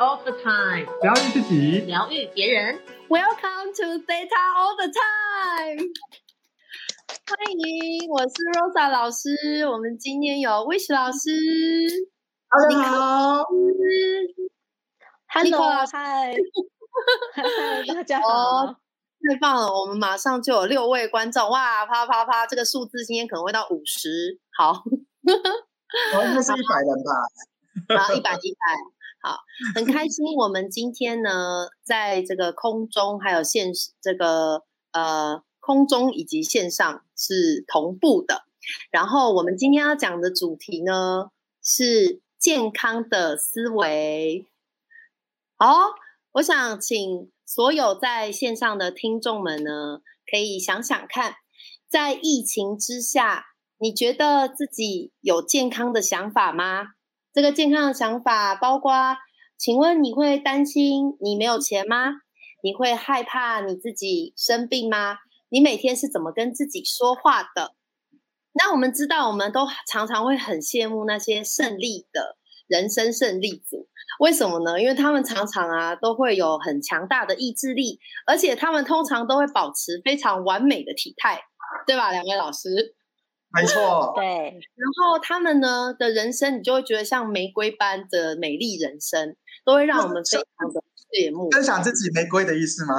all the time，疗愈自己，疗愈别人。Welcome to Data all the time。欢迎，我是 Rosa 老师。我们今天有 Wish 老师，大家好。Hello，嗨，嗨，大家好。哦，太棒了！我们马上就有六位观众，哇，啪啪啪，这个数字今天可能会到五十。好，我应该是一百人吧？啊，一百一百。好，很开心。我们今天呢，在这个空中还有线这个呃空中以及线上是同步的。然后我们今天要讲的主题呢是健康的思维。好，我想请所有在线上的听众们呢，可以想想看，在疫情之下，你觉得自己有健康的想法吗？这个健康的想法包括，请问你会担心你没有钱吗？你会害怕你自己生病吗？你每天是怎么跟自己说话的？那我们知道，我们都常常会很羡慕那些胜利的人生胜利组，为什么呢？因为他们常常啊都会有很强大的意志力，而且他们通常都会保持非常完美的体态，对吧？两位老师。没错，对，然后他们呢的人生，你就会觉得像玫瑰般的美丽人生，都会让我们非常的羡慕。分享自己玫瑰的意思吗？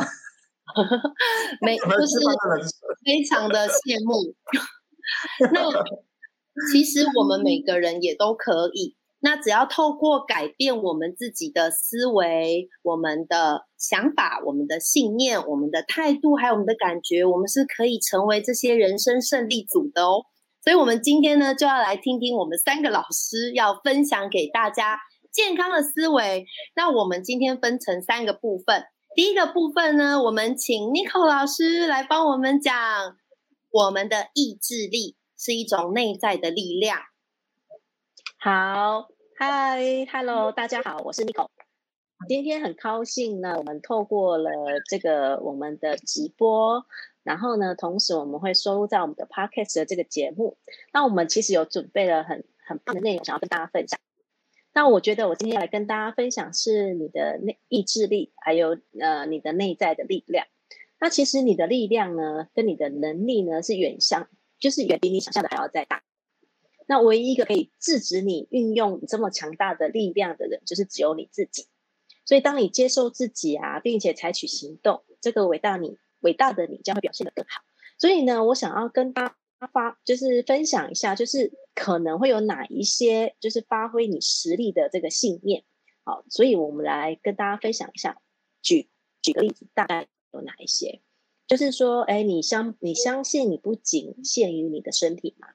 美我们就是非常的羡慕。那其实我们每个人也都可以，那只要透过改变我们自己的思维、我们的想法、我们的信念、我们的态度，还有我们的感觉，我们是可以成为这些人生胜利组的哦。所以，我们今天呢，就要来听听我们三个老师要分享给大家健康的思维。那我们今天分成三个部分。第一个部分呢，我们请 n i c o 老师来帮我们讲，我们的意志力是一种内在的力量。好，嗨，Hello，大家好，我是 Nico。今天很高兴呢，我们透过了这个我们的直播，然后呢，同时我们会收录在我们的 Podcast 的这个节目。那我们其实有准备了很很棒的内容，想要跟大家分享。那我觉得我今天要来跟大家分享是你的内意志力，还有呃你的内在的力量。那其实你的力量呢，跟你的能力呢是远相，就是远比你想象的还要再大。那唯一一个可以制止你运用这么强大的力量的人，就是只有你自己。所以，当你接受自己啊，并且采取行动，这个伟大你伟大的你将会表现得更好。所以呢，我想要跟大家发，就是分享一下，就是可能会有哪一些，就是发挥你实力的这个信念。好，所以我们来跟大家分享一下，举举个例子，大概有哪一些？就是说，哎，你相你相信你不仅限于你的身体吗？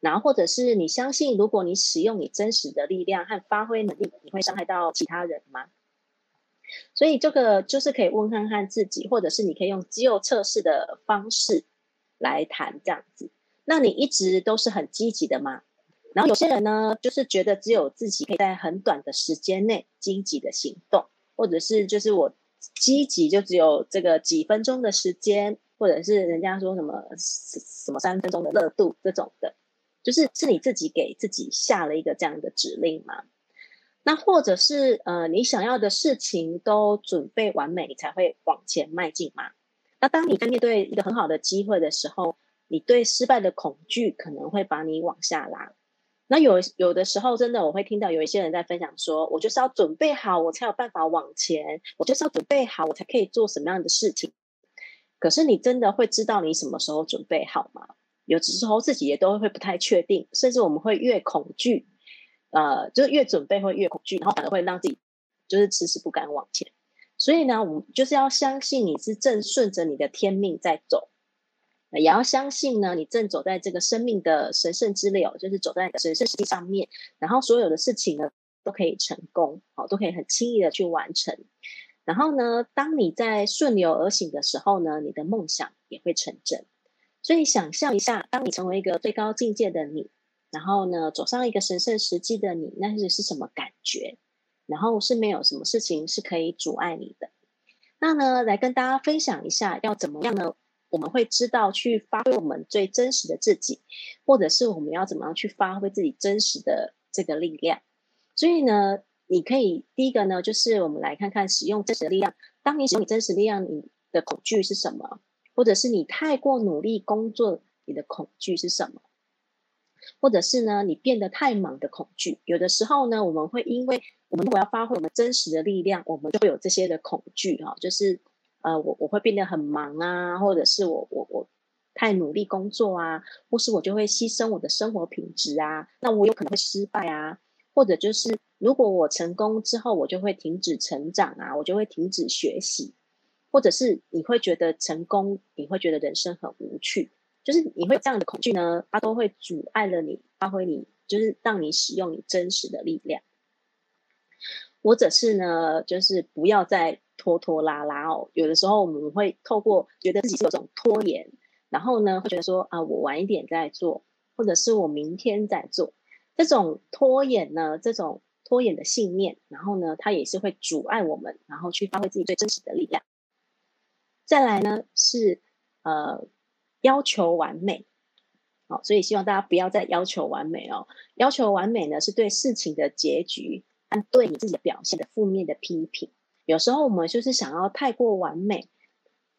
然后，或者是你相信，如果你使用你真实的力量和发挥能力，你会伤害到其他人吗？所以，这个就是可以问看看自己，或者是你可以用肌肉测试的方式来谈这样子。那你一直都是很积极的吗？然后有些人呢，就是觉得只有自己可以在很短的时间内积极的行动，或者是就是我积极就只有这个几分钟的时间，或者是人家说什么什么三分钟的热度这种的。就是是你自己给自己下了一个这样的指令吗？那或者是呃，你想要的事情都准备完美，你才会往前迈进吗？那当你在面对一个很好的机会的时候，你对失败的恐惧可能会把你往下拉。那有有的时候，真的我会听到有一些人在分享说，我就是要准备好，我才有办法往前，我就是要准备好，我才可以做什么样的事情。可是你真的会知道你什么时候准备好吗？有时候自己也都会不太确定，甚至我们会越恐惧，呃，就是越准备会越恐惧，然后反而会让自己就是迟迟不敢往前。所以呢，我们就是要相信你是正顺着你的天命在走，也要相信呢，你正走在这个生命的神圣之流，就是走在你的神圣之上面，然后所有的事情呢都可以成功，好，都可以很轻易的去完成。然后呢，当你在顺流而行的时候呢，你的梦想也会成真。所以想象一下，当你成为一个最高境界的你，然后呢，走上一个神圣实际的你，那是是什么感觉？然后是没有什么事情是可以阻碍你的。那呢，来跟大家分享一下，要怎么样呢？我们会知道去发挥我们最真实的自己，或者是我们要怎么样去发挥自己真实的这个力量。所以呢，你可以第一个呢，就是我们来看看使用真实力量。当你使用你真实力量，你的恐惧是什么？或者是你太过努力工作，你的恐惧是什么？或者是呢，你变得太忙的恐惧？有的时候呢，我们会因为我们如果要发挥我们真实的力量，我们就会有这些的恐惧哈，就是呃，我我会变得很忙啊，或者是我我我太努力工作啊，或是我就会牺牲我的生活品质啊，那我有可能会失败啊，或者就是如果我成功之后，我就会停止成长啊，我就会停止学习。或者是你会觉得成功，你会觉得人生很无趣，就是你会这样的恐惧呢，它都会阻碍了你发挥你，就是让你使用你真实的力量。或者是呢，就是不要再拖拖拉拉哦。有的时候我们会透过觉得自己是有种拖延，然后呢会觉得说啊，我晚一点再做，或者是我明天再做。这种拖延呢，这种拖延的信念，然后呢，它也是会阻碍我们，然后去发挥自己最真实的力量。再来呢是呃要求完美，好，所以希望大家不要再要求完美哦。要求完美呢是对事情的结局和对你自己的表现的负面的批评。有时候我们就是想要太过完美，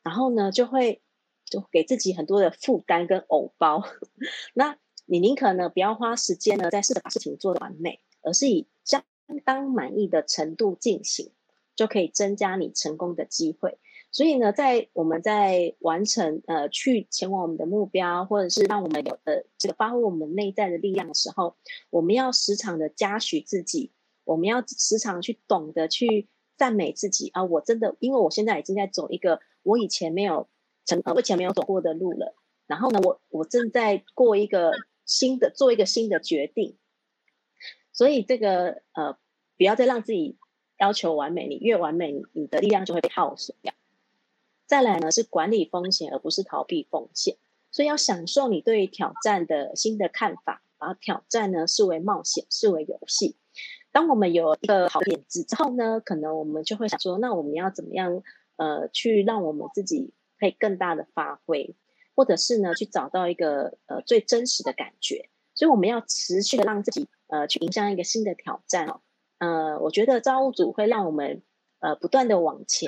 然后呢就会就给自己很多的负担跟偶包。那你宁可呢不要花时间呢在试着把事情做的完美，而是以相当满意的程度进行，就可以增加你成功的机会。所以呢，在我们在完成呃去前往我们的目标，或者是让我们有的这个发挥我们内在的力量的时候，我们要时常的嘉许自己，我们要时常去懂得去赞美自己啊！我真的，因为我现在已经在走一个我以前没有成呃以前没有走过的路了。然后呢，我我正在过一个新的做一个新的决定。所以这个呃，不要再让自己要求完美，你越完美，你的力量就会被耗损掉。再来呢是管理风险，而不是逃避风险，所以要享受你对挑战的新的看法，把挑战呢视为冒险，视为游戏。当我们有一个好点子之后呢，可能我们就会想说，那我们要怎么样呃去让我们自己可以更大的发挥，或者是呢去找到一个呃最真实的感觉。所以我们要持续的让自己呃去迎向一个新的挑战哦。呃，我觉得造物主会让我们呃不断的往前。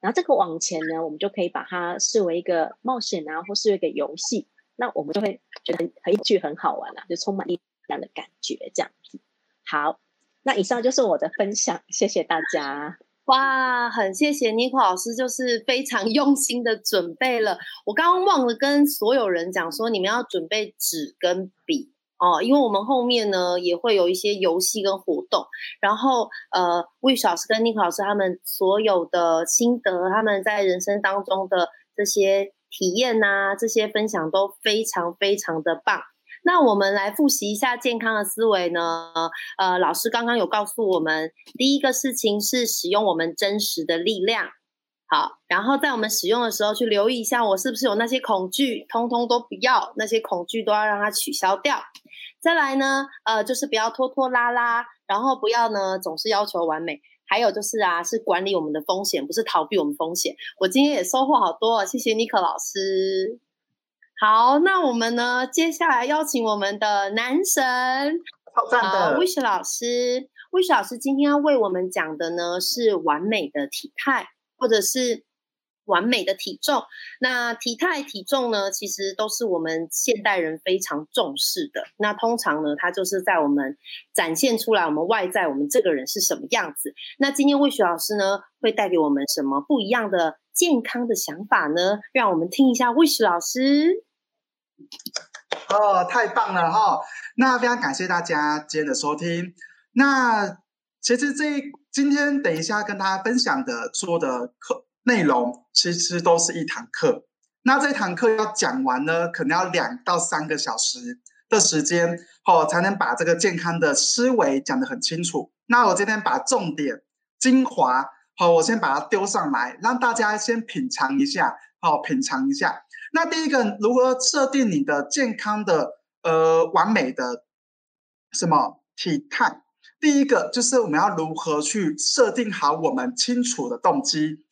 然后这个往前呢，我们就可以把它视为一个冒险啊，或是一个游戏，那我们就会觉得很很有趣、很好玩啊，就充满力量的感觉这样子。好，那以上就是我的分享，谢谢大家。哇，很谢谢尼克老师，就是非常用心的准备了。我刚刚忘了跟所有人讲说，你们要准备纸跟笔。哦，因为我们后面呢也会有一些游戏跟活动，然后呃，魏老师跟尼克老师他们所有的心得，他们在人生当中的这些体验呐，这些分享都非常非常的棒。那我们来复习一下健康的思维呢？呃，老师刚刚有告诉我们，第一个事情是使用我们真实的力量。好，然后在我们使用的时候去留意一下，我是不是有那些恐惧，通通都不要，那些恐惧都要让它取消掉。再来呢，呃，就是不要拖拖拉拉，然后不要呢总是要求完美。还有就是啊，是管理我们的风险，不是逃避我们风险。我今天也收获好多，谢谢尼克老师。好，那我们呢，接下来邀请我们的男神，啊，wish 老师，wish 老师今天要为我们讲的呢是完美的体态。或者是完美的体重，那体态、体重呢，其实都是我们现代人非常重视的。那通常呢，它就是在我们展现出来，我们外在我们这个人是什么样子。那今天魏雪老师呢，会带给我们什么不一样的健康的想法呢？让我们听一下魏雪老师。哦，太棒了哈！那非常感谢大家今天的收听。那其实这。今天等一下跟大家分享的做的课内容，其实都是一堂课。那这堂课要讲完呢，可能要两到三个小时的时间，哦，才能把这个健康的思维讲得很清楚。那我今天把重点精华，好，我先把它丢上来，让大家先品尝一下，好，品尝一下。那第一个，如何设定你的健康的呃完美的什么体态？第一个就是我们要如何去设定好我们清楚的动机。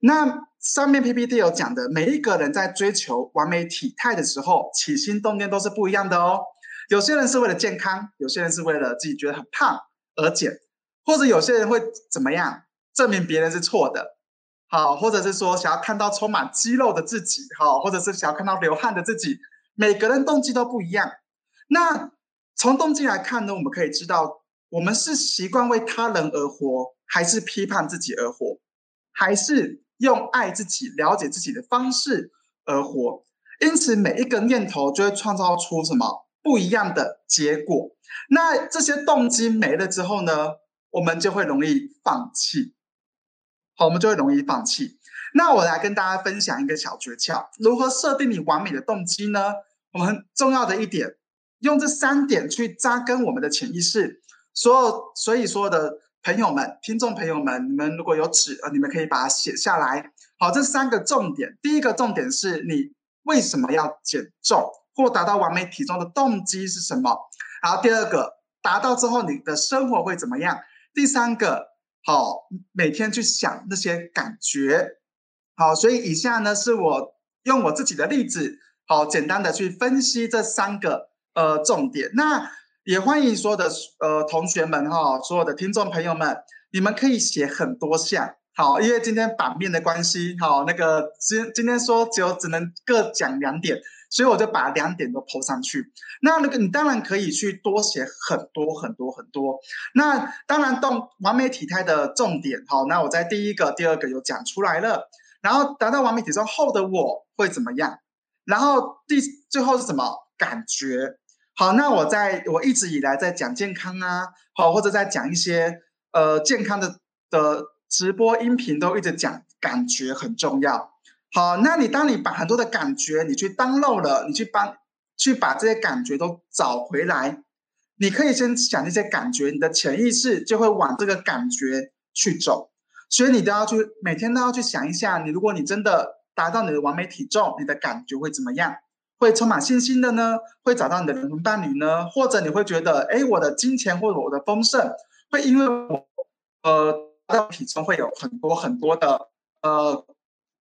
那上面 PPT 有讲的，每一个人在追求完美体态的时候，起心动念都是不一样的哦。有些人是为了健康，有些人是为了自己觉得很胖而减，或者有些人会怎么样证明别人是错的，好，或者是说想要看到充满肌肉的自己，好，或者是想要看到流汗的自己，每个人动机都不一样。那从动机来看呢，我们可以知道，我们是习惯为他人而活，还是批判自己而活，还是用爱自己、了解自己的方式而活？因此，每一个念头就会创造出什么不一样的结果。那这些动机没了之后呢，我们就会容易放弃。好，我们就会容易放弃。那我来跟大家分享一个小诀窍：如何设定你完美的动机呢？我们很重要的一点，用这三点去扎根我们的潜意识。所有，所以所有的朋友们、听众朋友们，你们如果有纸，呃，你们可以把它写下来。好，这三个重点，第一个重点是你。为什么要减重或达到完美体重的动机是什么？然后第二个，达到之后你的生活会怎么样？第三个，好，每天去想那些感觉。好，所以以下呢是我用我自己的例子，好，简单的去分析这三个呃重点。那也欢迎所有的呃同学们哈，所有的听众朋友们，你们可以写很多项。好，因为今天版面的关系，好，那个今今天说只有只能各讲两点，所以我就把两点都抛上去。那那个你当然可以去多写很多很多很多。那当然动完美体态的重点，好，那我在第一个、第二个有讲出来了。然后达到完美体重后的我会怎么样？然后第最后是什么感觉？好，那我在我一直以来在讲健康啊，好，或者在讲一些呃健康的的。直播音频都一直讲感觉很重要，好，那你当你把很多的感觉你去当漏了，你去帮去把这些感觉都找回来，你可以先想那些感觉，你的潜意识就会往这个感觉去走，所以你都要去每天都要去想一下，你如果你真的达到你的完美体重，你的感觉会怎么样？会充满信心的呢？会找到你的灵魂伴侣呢？或者你会觉得，哎，我的金钱或者我的丰盛会因为我，呃。到体重会有很多很多的呃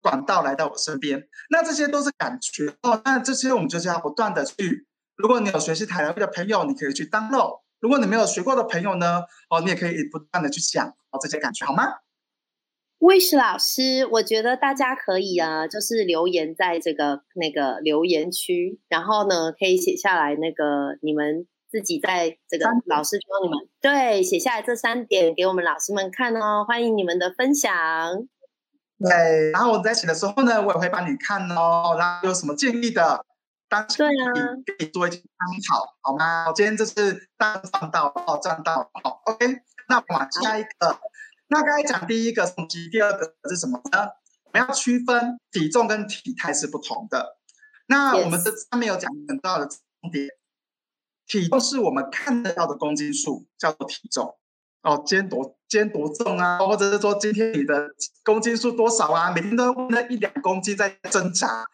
管道来到我身边，那这些都是感觉哦。那这些我们就是要不断的去。如果你有学习塔罗的朋友，你可以去 download；如果你没有学过的朋友呢，哦，你也可以不断的去想哦这些感觉，好吗？魏石老师，我觉得大家可以啊，就是留言在这个那个留言区，然后呢可以写下来那个你们。自己在这个老师教你们对写下来这三点给我们老师们看哦，欢迎你们的分享。对，然后我在写的时候呢，我也会帮你看哦，然后有什么建议的，当对啊，可以做一些参考，好吗？我今天就是大赚到哦，赚到好，OK。那往下一个，那刚才讲第一个动机，第二个是什么呢？我们要区分体重跟体态是不同的。那我们这上面有讲很重要的重点。体重是我们看得到的公斤数，叫做体重。哦，今天多今天多重啊？或者是说今天你的公斤数多少啊？每天都那一两公斤在挣扎啊，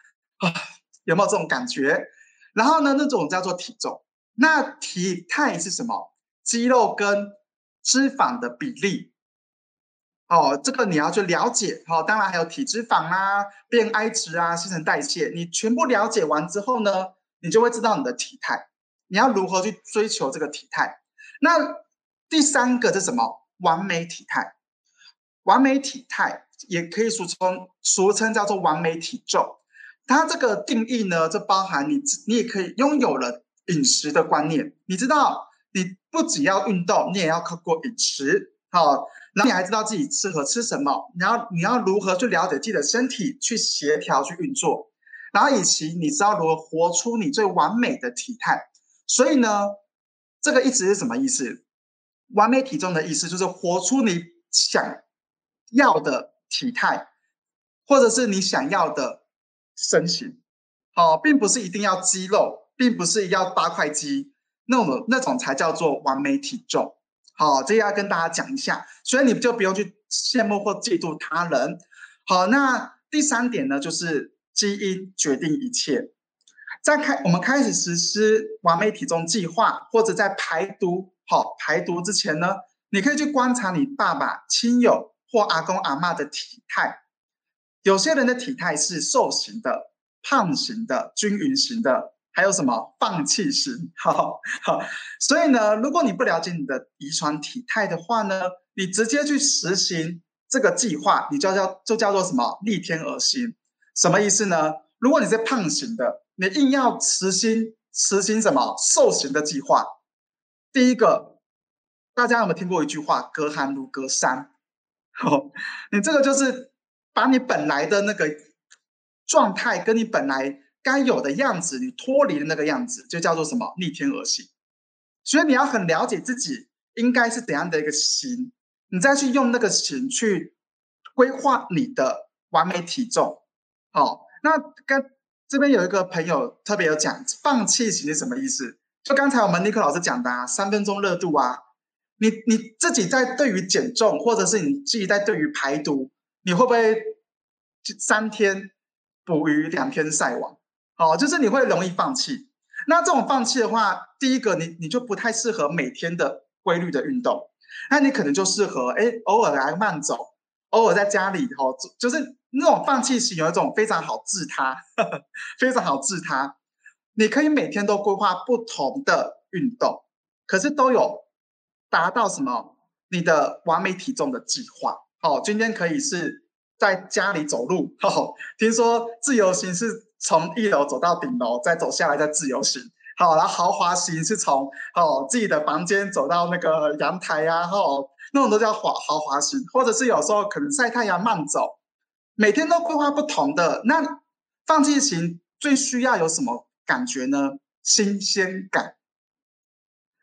有没有这种感觉？然后呢，那种叫做体重。那体态是什么？肌肉跟脂肪的比例。哦，这个你要去了解。哦，当然还有体脂肪啊、BMI 值啊、新陈代谢，你全部了解完之后呢，你就会知道你的体态。你要如何去追求这个体态？那第三个是什么？完美体态。完美体态也可以俗称俗称叫做完美体重。它这个定义呢，就包含你你也可以拥有了饮食的观念。你知道，你不只要运动，你也要靠过饮食。好，然后你还知道自己适合吃什么。然后你要如何去了解自己的身体，去协调去运作。然后以及你知道如何活出你最完美的体态。所以呢，这个意思是什么意思？完美体重的意思就是活出你想要的体态，或者是你想要的身形。好，并不是一定要肌肉，并不是要八块肌那种那种才叫做完美体重。好，这要跟大家讲一下，所以你就不用去羡慕或嫉妒他人。好，那第三点呢，就是基因决定一切。在开我们开始实施完美体重计划，或者在排毒好排毒之前呢，你可以去观察你爸爸亲友或阿公阿妈的体态。有些人的体态是瘦型的、胖型的、均匀型的，还有什么放弃型？好好，所以呢，如果你不了解你的遗传体态的话呢，你直接去实行这个计划，你就叫就叫做什么逆天而行？什么意思呢？如果你是胖型的，你硬要实行实行什么瘦型的计划？第一个，大家有没有听过一句话“隔行如隔山”？好，你这个就是把你本来的那个状态跟你本来。该有的样子，你脱离的那个样子，就叫做什么逆天而行。所以你要很了解自己应该是怎样的一个型，你再去用那个型去规划你的完美体重。好，那跟这边有一个朋友特别有讲，放弃型是什么意思？就刚才我们尼克老师讲的啊，三分钟热度啊，你你自己在对于减重，或者是你自己在对于排毒，你会不会三天捕鱼两天晒网？哦，就是你会容易放弃。那这种放弃的话，第一个你你就不太适合每天的规律的运动，那你可能就适合哎偶尔来慢走，偶尔在家里哦，就是那种放弃型有一种非常好治他，非常好治他。你可以每天都规划不同的运动，可是都有达到什么你的完美体重的计划。好，今天可以是在家里走路。哦，听说自由行是。从一楼走到顶楼，再走下来再自由行。好，然后豪华型是从哦自己的房间走到那个阳台呀，哦那种都叫豪豪华型，或者是有时候可能晒太阳慢走，每天都规划不同的。那放弃型最需要有什么感觉呢？新鲜感，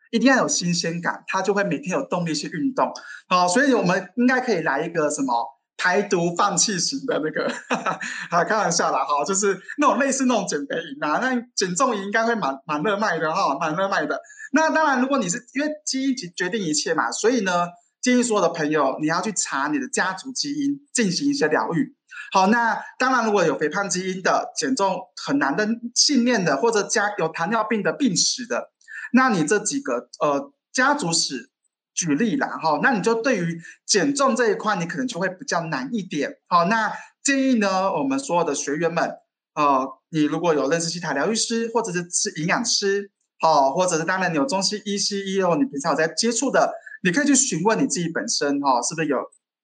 一定要有新鲜感，他就会每天有动力去运动。好，所以我们应该可以来一个什么？排毒放弃型的那个，啊，开玩笑啦，哈，就是那种类似那种减肥营啊，那减重营应该会蛮蛮热卖的哈，蛮热卖的。那当然，如果你是因为基因决决定一切嘛，所以呢，建议所有的朋友你要去查你的家族基因，进行一些疗愈。好，那当然，如果有肥胖基因的、减重很难的信念的，或者家有糖尿病的病史的，那你这几个呃家族史。举例啦，哈，那你就对于减重这一块，你可能就会比较难一点。好，那建议呢，我们所有的学员们，呃，你如果有认识西塔疗愈师，或者是是营养师，哦，或者是当然你有中西医、西医哦，你平常有在接触的，你可以去询问你自己本身，哈，是不是有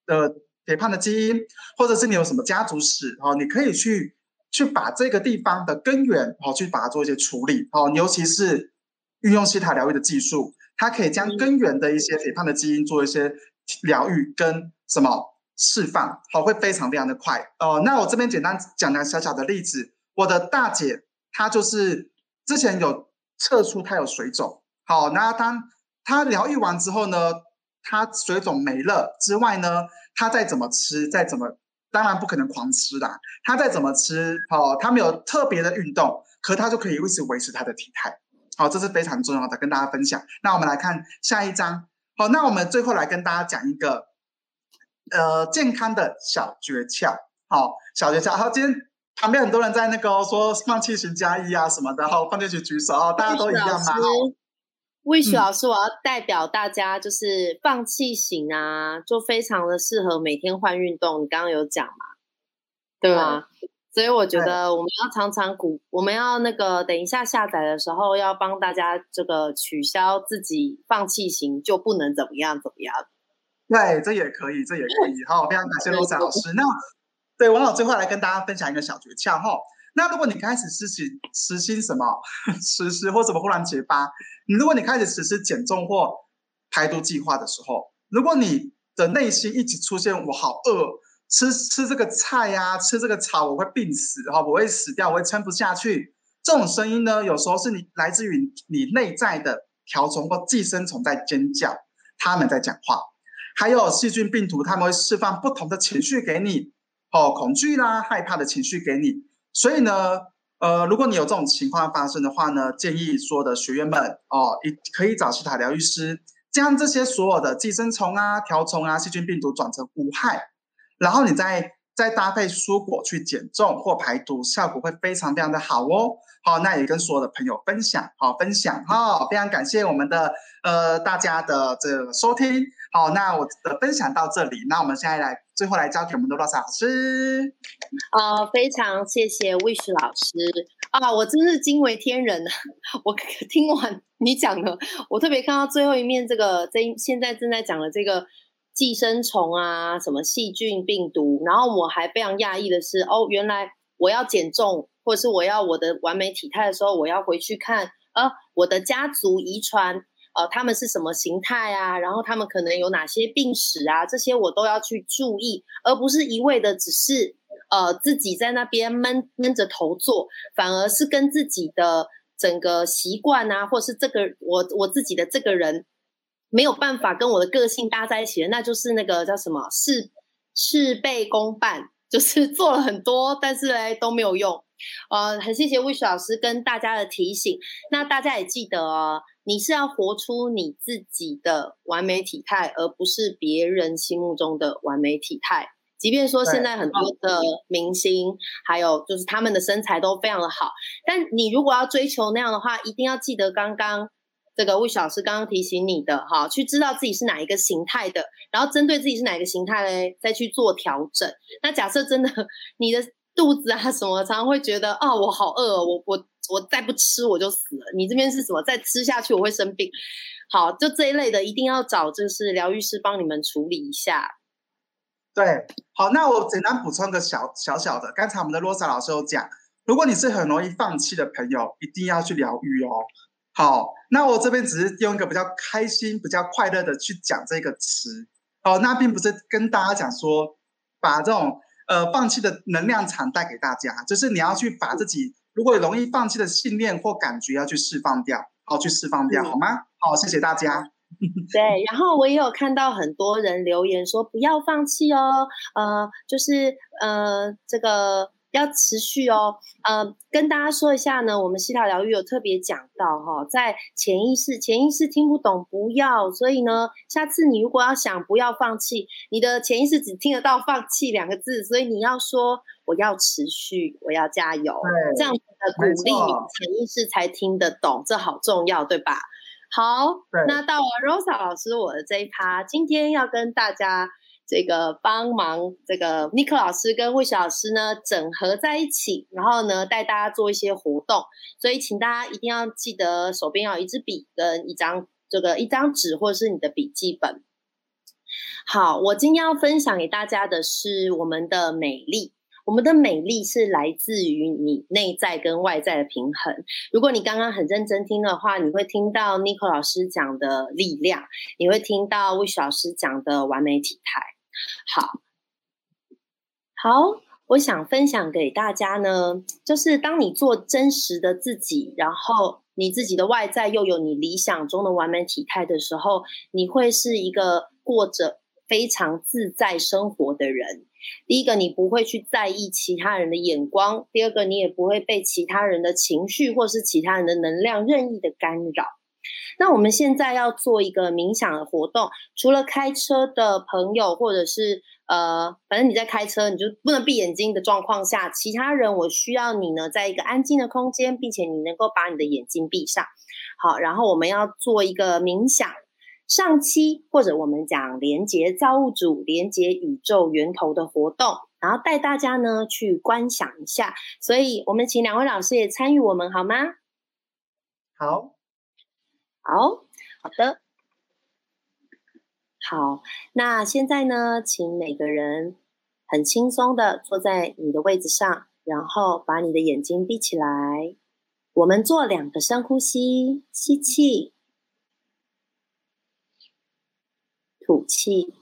呃肥胖的基因，或者是你有什么家族史，哦，你可以去去把这个地方的根源，哦，去把它做一些处理，哦，尤其是运用西塔疗愈的技术。它可以将根源的一些肥胖的基因做一些疗愈跟什么释放，好，会非常非常的快哦。那我这边简单讲个小小的例子，我的大姐她就是之前有测出她有水肿，好，那当她疗愈完之后呢，她水肿没了之外呢，她再怎么吃，再怎么，当然不可能狂吃啦，她再怎么吃，好，她没有特别的运动，可她就可以一直维持她的体态。好，这是非常重要的，跟大家分享。那我们来看下一章。好，那我们最后来跟大家讲一个呃健康的小诀窍。好，小诀窍。好，今天旁边很多人在那个说放弃型加一啊什么的，好，放进去举手哦，大家都一样吗？魏雪老师，我要代表大家，就是放弃型啊，就非常的适合每天换运动。你刚刚有讲嘛？对吗？所以我觉得我们要常常鼓，我们要那个等一下下载的时候，要帮大家这个取消自己放弃型，就不能怎么样怎么样。对，这也可以，这也可以。好，非常感谢 罗彩老师。那对王老最后来跟大家分享一个小诀窍哈。那如果你开始实行实行什么 实施或什么忽然结巴，你如果你开始实施减重或排毒计划的时候，如果你的内心一直出现我好饿。吃吃这个菜呀，吃这个草我会病死哈，我会死掉，我会撑不下去。这种声音呢，有时候是你来自于你内在的瓢虫或寄生虫在尖叫，他们在讲话。还有细菌病毒，他们会释放不同的情绪给你，哦，恐惧啦、害怕的情绪给你。所以呢，呃，如果你有这种情况发生的话呢，建议所有的学员们哦，你可以找斯塔疗愈师，将这些所有的寄生虫啊、瓢虫啊、细菌病毒转成无害。然后你再再搭配蔬果去减重或排毒，效果会非常非常的好哦。好，那也跟所有的朋友分享，好分享哈。非常感谢我们的呃大家的这个收听。好，那我的分享到这里，那我们现在来最后来交给我们的罗莎老师。呃，非常谢谢 Wish 老师。啊，我真是惊为天人啊！我听完你讲的，我特别看到最后一面这个，这现在正在讲的这个寄生虫啊，什么细菌、病毒，然后我还非常讶异的是，哦，原来我要减重，或者是我要我的完美体态的时候，我要回去看呃，我的家族遗传，呃，他们是什么形态啊？然后他们可能有哪些病史啊？这些我都要去注意，而不是一味的只是。呃，自己在那边闷闷着头做，反而是跟自己的整个习惯啊，或是这个我我自己的这个人没有办法跟我的个性搭在一起的，那就是那个叫什么事事倍功半，就是做了很多，但是嘞都没有用。呃，很谢谢 Wish 老师跟大家的提醒，那大家也记得哦，你是要活出你自己的完美体态，而不是别人心目中的完美体态。即便说现在很多的明星，还有就是他们的身材都非常的好，但你如果要追求那样的话，一定要记得刚刚这个魏老师刚刚提醒你的哈，去知道自己是哪一个形态的，然后针对自己是哪一个形态嘞，再去做调整。那假设真的你的肚子啊什么，常常会觉得啊我好饿，我我我再不吃我就死了。你这边是什么？再吃下去我会生病。好，就这一类的，一定要找就是疗愈师帮你们处理一下。对，好，那我简单补充个小小小的。刚才我们的罗莎老师有讲，如果你是很容易放弃的朋友，一定要去疗愈哦。好，那我这边只是用一个比较开心、比较快乐的去讲这个词哦，那并不是跟大家讲说把这种呃放弃的能量场带给大家，就是你要去把自己如果容易放弃的信念或感觉要去释放掉，好去释放掉，好吗？好，谢谢大家。对，然后我也有看到很多人留言说不要放弃哦，呃，就是呃这个要持续哦，呃，跟大家说一下呢，我们西塔疗愈有特别讲到哈，在潜意识，潜意识听不懂不要，所以呢，下次你如果要想不要放弃，你的潜意识只听得到放弃两个字，所以你要说我要持续，我要加油，这样子的鼓励，潜意识才听得懂，这好重要，对吧？好，那到了 Rosa 老师我的这一趴，今天要跟大家这个帮忙，这个 n i k 老师跟魏小老师呢整合在一起，然后呢带大家做一些活动，所以请大家一定要记得手边要一支笔跟一张这个一张纸或者是你的笔记本。好，我今天要分享给大家的是我们的美丽。我们的美丽是来自于你内在跟外在的平衡。如果你刚刚很认真听的话，你会听到 n i c o 老师讲的力量，你会听到 Wish 老师讲的完美体态。好，好，我想分享给大家呢，就是当你做真实的自己，然后你自己的外在又有你理想中的完美体态的时候，你会是一个过着非常自在生活的人。第一个，你不会去在意其他人的眼光；第二个，你也不会被其他人的情绪或是其他人的能量任意的干扰。那我们现在要做一个冥想的活动，除了开车的朋友，或者是呃，反正你在开车，你就不能闭眼睛的状况下，其他人我需要你呢，在一个安静的空间，并且你能够把你的眼睛闭上。好，然后我们要做一个冥想。上期或者我们讲连接造物主、连接宇宙源头的活动，然后带大家呢去观想一下。所以，我们请两位老师也参与我们好吗？好，好，好的，好。那现在呢，请每个人很轻松的坐在你的位置上，然后把你的眼睛闭起来。我们做两个深呼吸，吸气。吐气，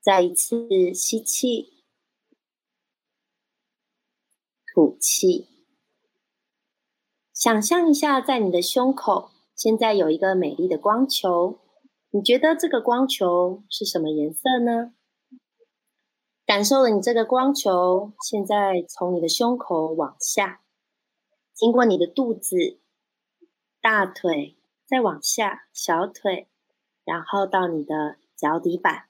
再一次吸气，吐气。想象一下，在你的胸口现在有一个美丽的光球，你觉得这个光球是什么颜色呢？感受了你这个光球，现在从你的胸口往下，经过你的肚子、大腿，再往下小腿。然后到你的脚底板。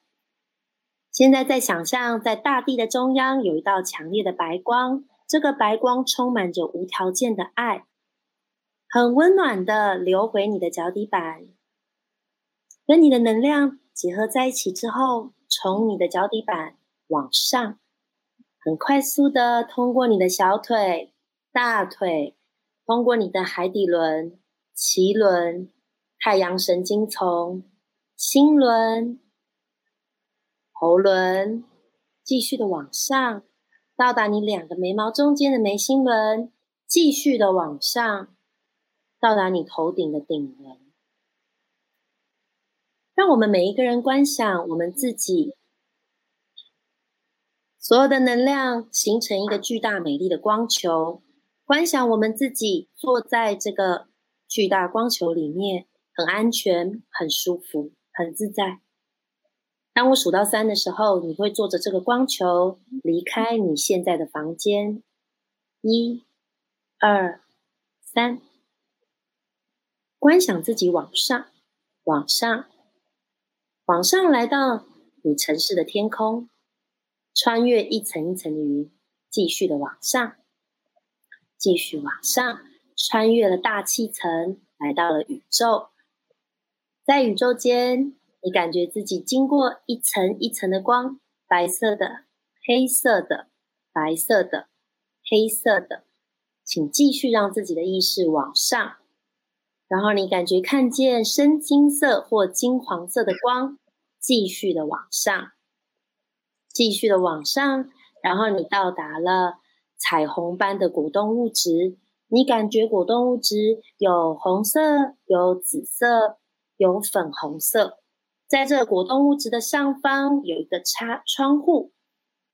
现在在想象，在大地的中央有一道强烈的白光，这个白光充满着无条件的爱，很温暖的流回你的脚底板，跟你的能量结合在一起之后，从你的脚底板往上，很快速的通过你的小腿、大腿，通过你的海底轮、脐轮、太阳神经丛、心轮、喉轮，继续的往上，到达你两个眉毛中间的眉心轮，继续的往上，到达你头顶的顶轮。让我们每一个人观想我们自己。所有的能量形成一个巨大美丽的光球，观想我们自己坐在这个巨大光球里面，很安全、很舒服、很自在。当我数到三的时候，你会坐着这个光球离开你现在的房间。一、二、三，观想自己往上、往上、往上，来到你城市的天空。穿越一层一层的云，继续的往上，继续往上，穿越了大气层，来到了宇宙。在宇宙间，你感觉自己经过一层一层的光，白色的、黑色的、白色的、黑色的。请继续让自己的意识往上，然后你感觉看见深金色或金黄色的光，继续的往上。继续的往上，然后你到达了彩虹般的果冻物质。你感觉果冻物质有红色、有紫色、有粉红色。在这果冻物质的上方有一个插窗户，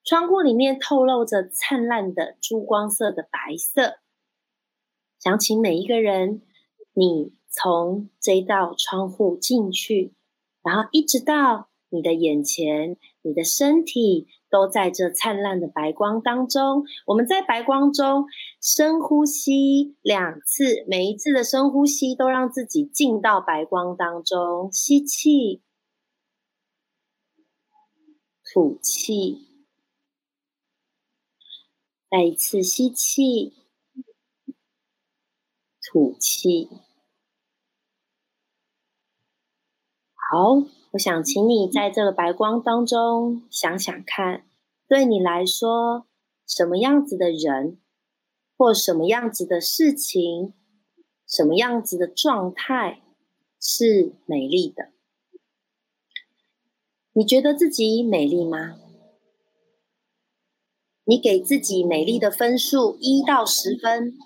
窗户里面透露着灿烂的珠光色的白色。想请每一个人，你从这道窗户进去，然后一直到。你的眼前，你的身体都在这灿烂的白光当中。我们在白光中深呼吸两次，每一次的深呼吸都让自己进到白光当中。吸气，吐气，再一次吸气，吐气。好。我想请你在这个白光当中想想看，对你来说，什么样子的人，或什么样子的事情，什么样子的状态是美丽的？你觉得自己美丽吗？你给自己美丽的分数一到十分，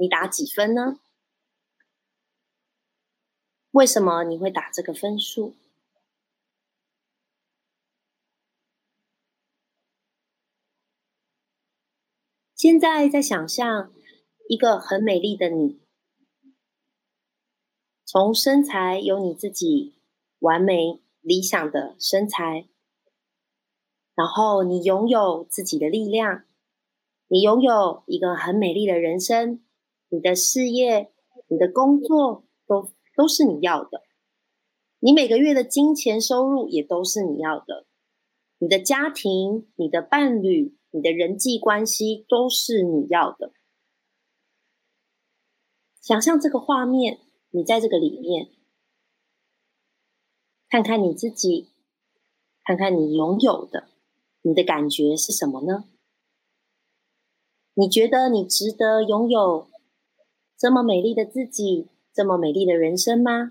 你打几分呢？为什么你会打这个分数？现在在想象一个很美丽的你，从身材有你自己完美理想的身材，然后你拥有自己的力量，你拥有一个很美丽的人生，你的事业、你的工作都都是你要的，你每个月的金钱收入也都是你要的，你的家庭、你的伴侣。你的人际关系都是你要的。想象这个画面，你在这个里面，看看你自己，看看你拥有的，你的感觉是什么呢？你觉得你值得拥有这么美丽的自己，这么美丽的人生吗？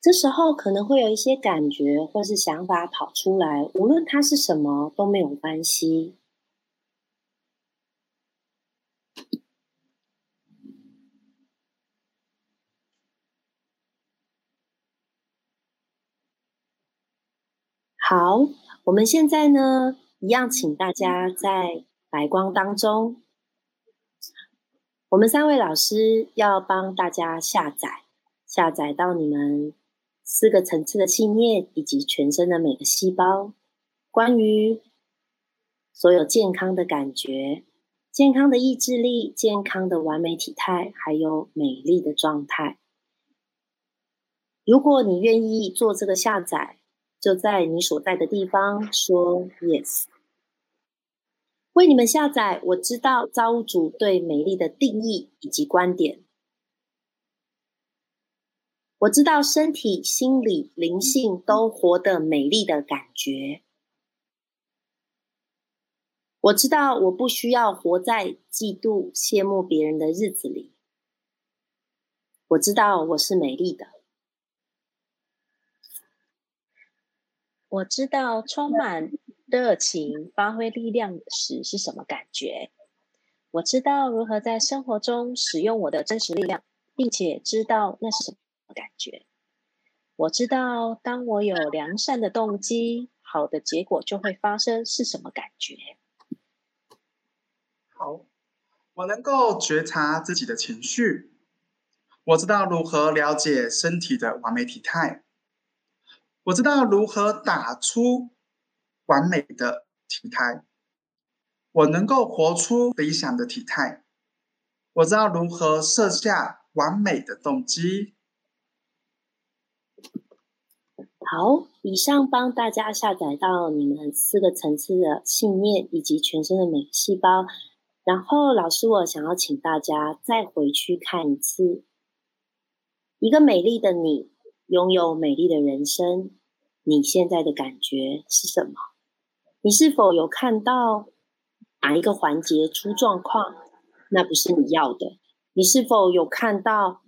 这时候可能会有一些感觉或是想法跑出来，无论它是什么都没有关系。好，我们现在呢，一样请大家在白光当中，我们三位老师要帮大家下载，下载到你们。四个层次的信念，以及全身的每个细胞，关于所有健康的感觉、健康的意志力、健康的完美体态，还有美丽的状态。如果你愿意做这个下载，就在你所在的地方说 “yes”。为你们下载，我知道造物主对美丽的定义以及观点。我知道身体、心理、灵性都活得美丽的感觉。我知道我不需要活在嫉妒、羡慕别人的日子里。我知道我是美丽的。我知道充满热情、发挥力量时是什么感觉。我知道如何在生活中使用我的真实力量，并且知道那是什么感觉。我知道当我有良善的动机，好的结果就会发生是什么感觉。好，我能够觉察自己的情绪。我知道如何了解身体的完美体态。我知道如何打出完美的体态。我能够活出理想的体态。我知道如何设下完美的动机。好，以上帮大家下载到你们四个层次的信念以及全身的每个细胞。然后，老师，我想要请大家再回去看一次。一个美丽的你，拥有美丽的人生，你现在的感觉是什么？你是否有看到哪一个环节出状况？那不是你要的。你是否有看到？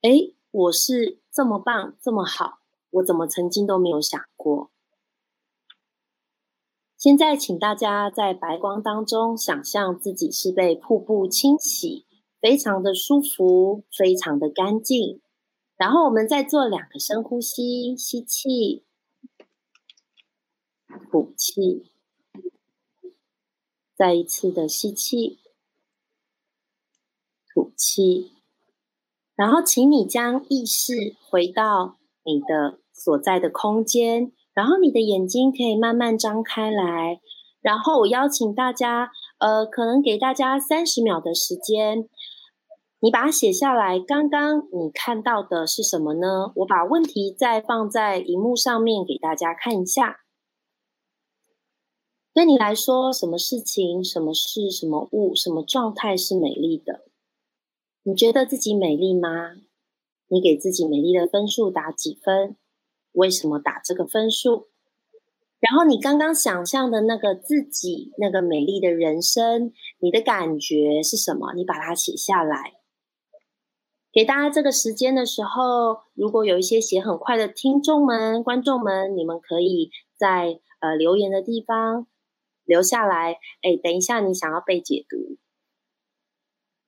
哎，我是这么棒，这么好，我怎么曾经都没有想过？现在，请大家在白光当中想象自己是被瀑布清洗，非常的舒服，非常的干净。然后，我们再做两个深呼吸，吸气，吐气，再一次的吸气，吐气。然后，请你将意识回到你的所在的空间。然后你的眼睛可以慢慢张开来，然后我邀请大家，呃，可能给大家三十秒的时间，你把它写下来。刚刚你看到的是什么呢？我把问题再放在荧幕上面给大家看一下。对你来说，什么事情、什么事、什么物、什么状态是美丽的？你觉得自己美丽吗？你给自己美丽的分数打几分？为什么打这个分数？然后你刚刚想象的那个自己，那个美丽的人生，你的感觉是什么？你把它写下来。给大家这个时间的时候，如果有一些写很快的听众们、观众们，你们可以在呃留言的地方留下来。哎，等一下，你想要被解读，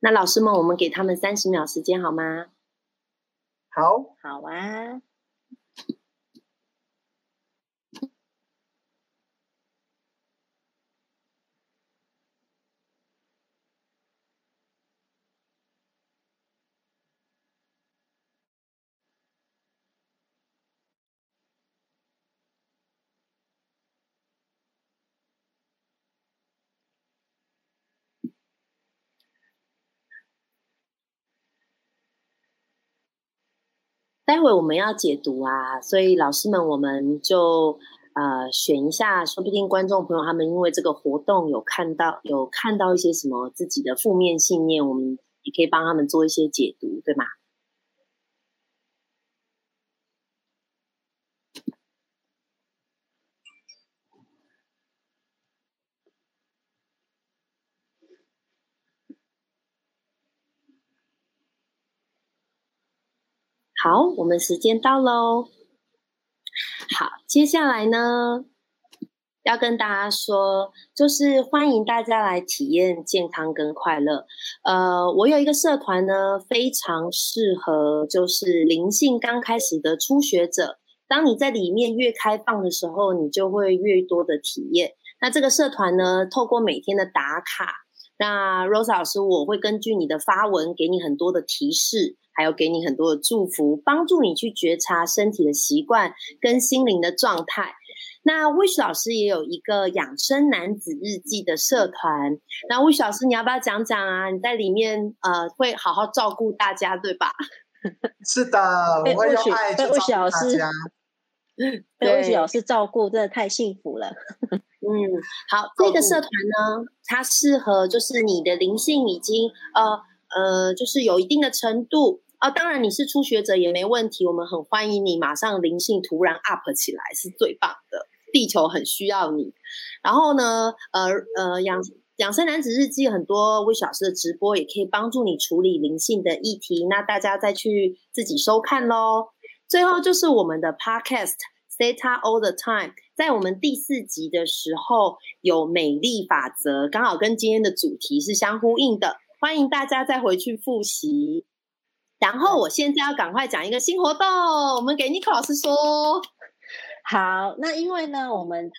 那老师们，我们给他们三十秒时间好吗？好，好啊。待会我们要解读啊，所以老师们我们就呃选一下，说不定观众朋友他们因为这个活动有看到有看到一些什么自己的负面信念，我们也可以帮他们做一些解读，对吗？好，我们时间到喽。好，接下来呢，要跟大家说，就是欢迎大家来体验健康跟快乐。呃，我有一个社团呢，非常适合就是灵性刚开始的初学者。当你在里面越开放的时候，你就会越多的体验。那这个社团呢，透过每天的打卡，那 Rose 老师我会根据你的发文，给你很多的提示。还有给你很多的祝福，帮助你去觉察身体的习惯跟心灵的状态。那 Wish 老师也有一个养生男子日记的社团。那 Wish 老师，你要不要讲讲啊？你在里面呃，会好好照顾大家，对吧？是的，我会用爱去照顾大家。被 Wish 老师照顾，真的太幸福了。嗯，好，这个社团呢，它适合就是你的灵性已经呃。呃，就是有一定的程度，啊，当然你是初学者也没问题，我们很欢迎你马上灵性突然 up 起来，是最棒的。地球很需要你。然后呢，呃呃，养养生男子日记很多魏小师的直播也可以帮助你处理灵性的议题，那大家再去自己收看喽。最后就是我们的 podcast Theta All the Time，在我们第四集的时候有美丽法则，刚好跟今天的主题是相呼应的，欢迎大家再回去复习。然后我现在要赶快讲一个新活动，我们给 n i c o 老师说。好，那因为呢，我们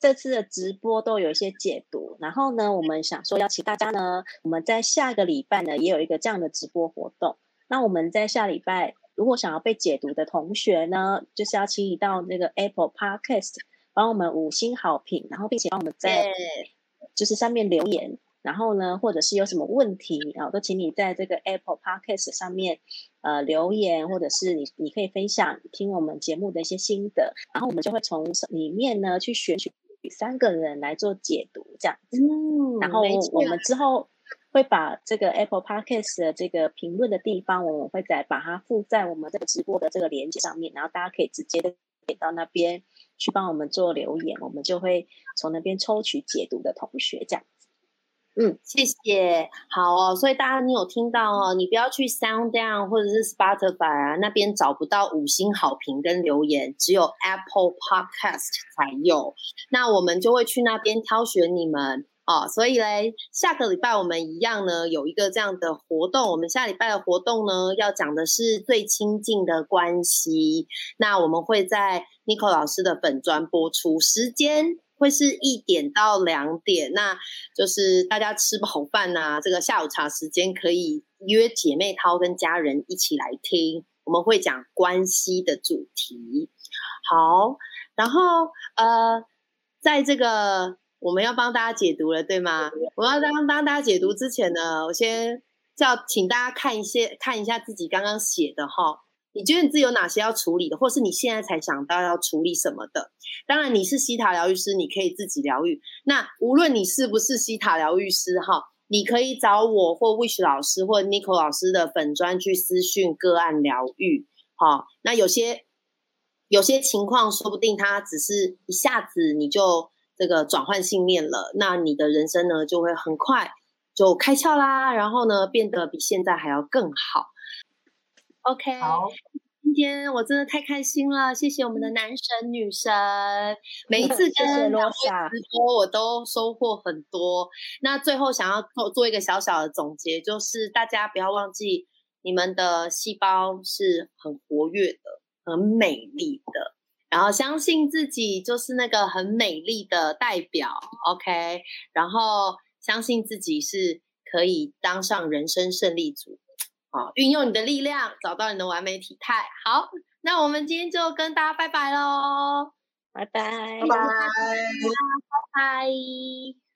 这次的直播都有一些解读，然后呢，我们想说邀请大家呢，我们在下个礼拜呢也有一个这样的直播活动。那我们在下礼拜如果想要被解读的同学呢，就是要请你到那个 Apple Podcast 帮我们五星好评，然后并且帮我们在就是上面留言。然后呢，或者是有什么问题啊，都请你在这个 Apple Podcast 上面呃留言，或者是你你可以分享听我们节目的一些心得，然后我们就会从里面呢去选取三个人来做解读，这样子。嗯，然后我们之后会把这个 Apple Podcast 的这个评论的地方，我们会再把它附在我们这个直播的这个链接上面，然后大家可以直接的点到那边去帮我们做留言，我们就会从那边抽取解读的同学这样。嗯，谢谢。好哦，所以大家你有听到哦，你不要去 Sound Down 或者是 Spotify 啊那边找不到五星好评跟留言，只有 Apple Podcast 才有。那我们就会去那边挑选你们哦。所以嘞，下个礼拜我们一样呢有一个这样的活动。我们下礼拜的活动呢要讲的是最亲近的关系。那我们会在 n i c o 老师的本专播出时间。会是一点到两点，那就是大家吃饱饭呐，这个下午茶时间可以约姐妹淘跟家人一起来听，我们会讲关系的主题。好，然后呃，在这个我们要帮大家解读了，对吗？我要当帮大家解读之前呢，我先叫请大家看一些看一下自己刚刚写的哈。你觉得你自己有哪些要处理的，或是你现在才想到要处理什么的？当然，你是西塔疗愈师，你可以自己疗愈。那无论你是不是西塔疗愈师，哈，你可以找我或 Wish 老师或 n i c o 老师的粉专去私讯个案疗愈。好，那有些有些情况，说不定它只是一下子你就这个转换信念了，那你的人生呢就会很快就开窍啦，然后呢变得比现在还要更好。OK，好，今天我真的太开心了，谢谢我们的男神女神，每一次跟两位直播我都收获很多。那最后想要做做一个小小的总结，就是大家不要忘记，你们的细胞是很活跃的，很美丽的，然后相信自己就是那个很美丽的代表。OK，然后相信自己是可以当上人生胜利组。好，运用你的力量，找到你的完美体态。好，那我们今天就跟大家拜拜喽，拜拜，拜拜，拜拜。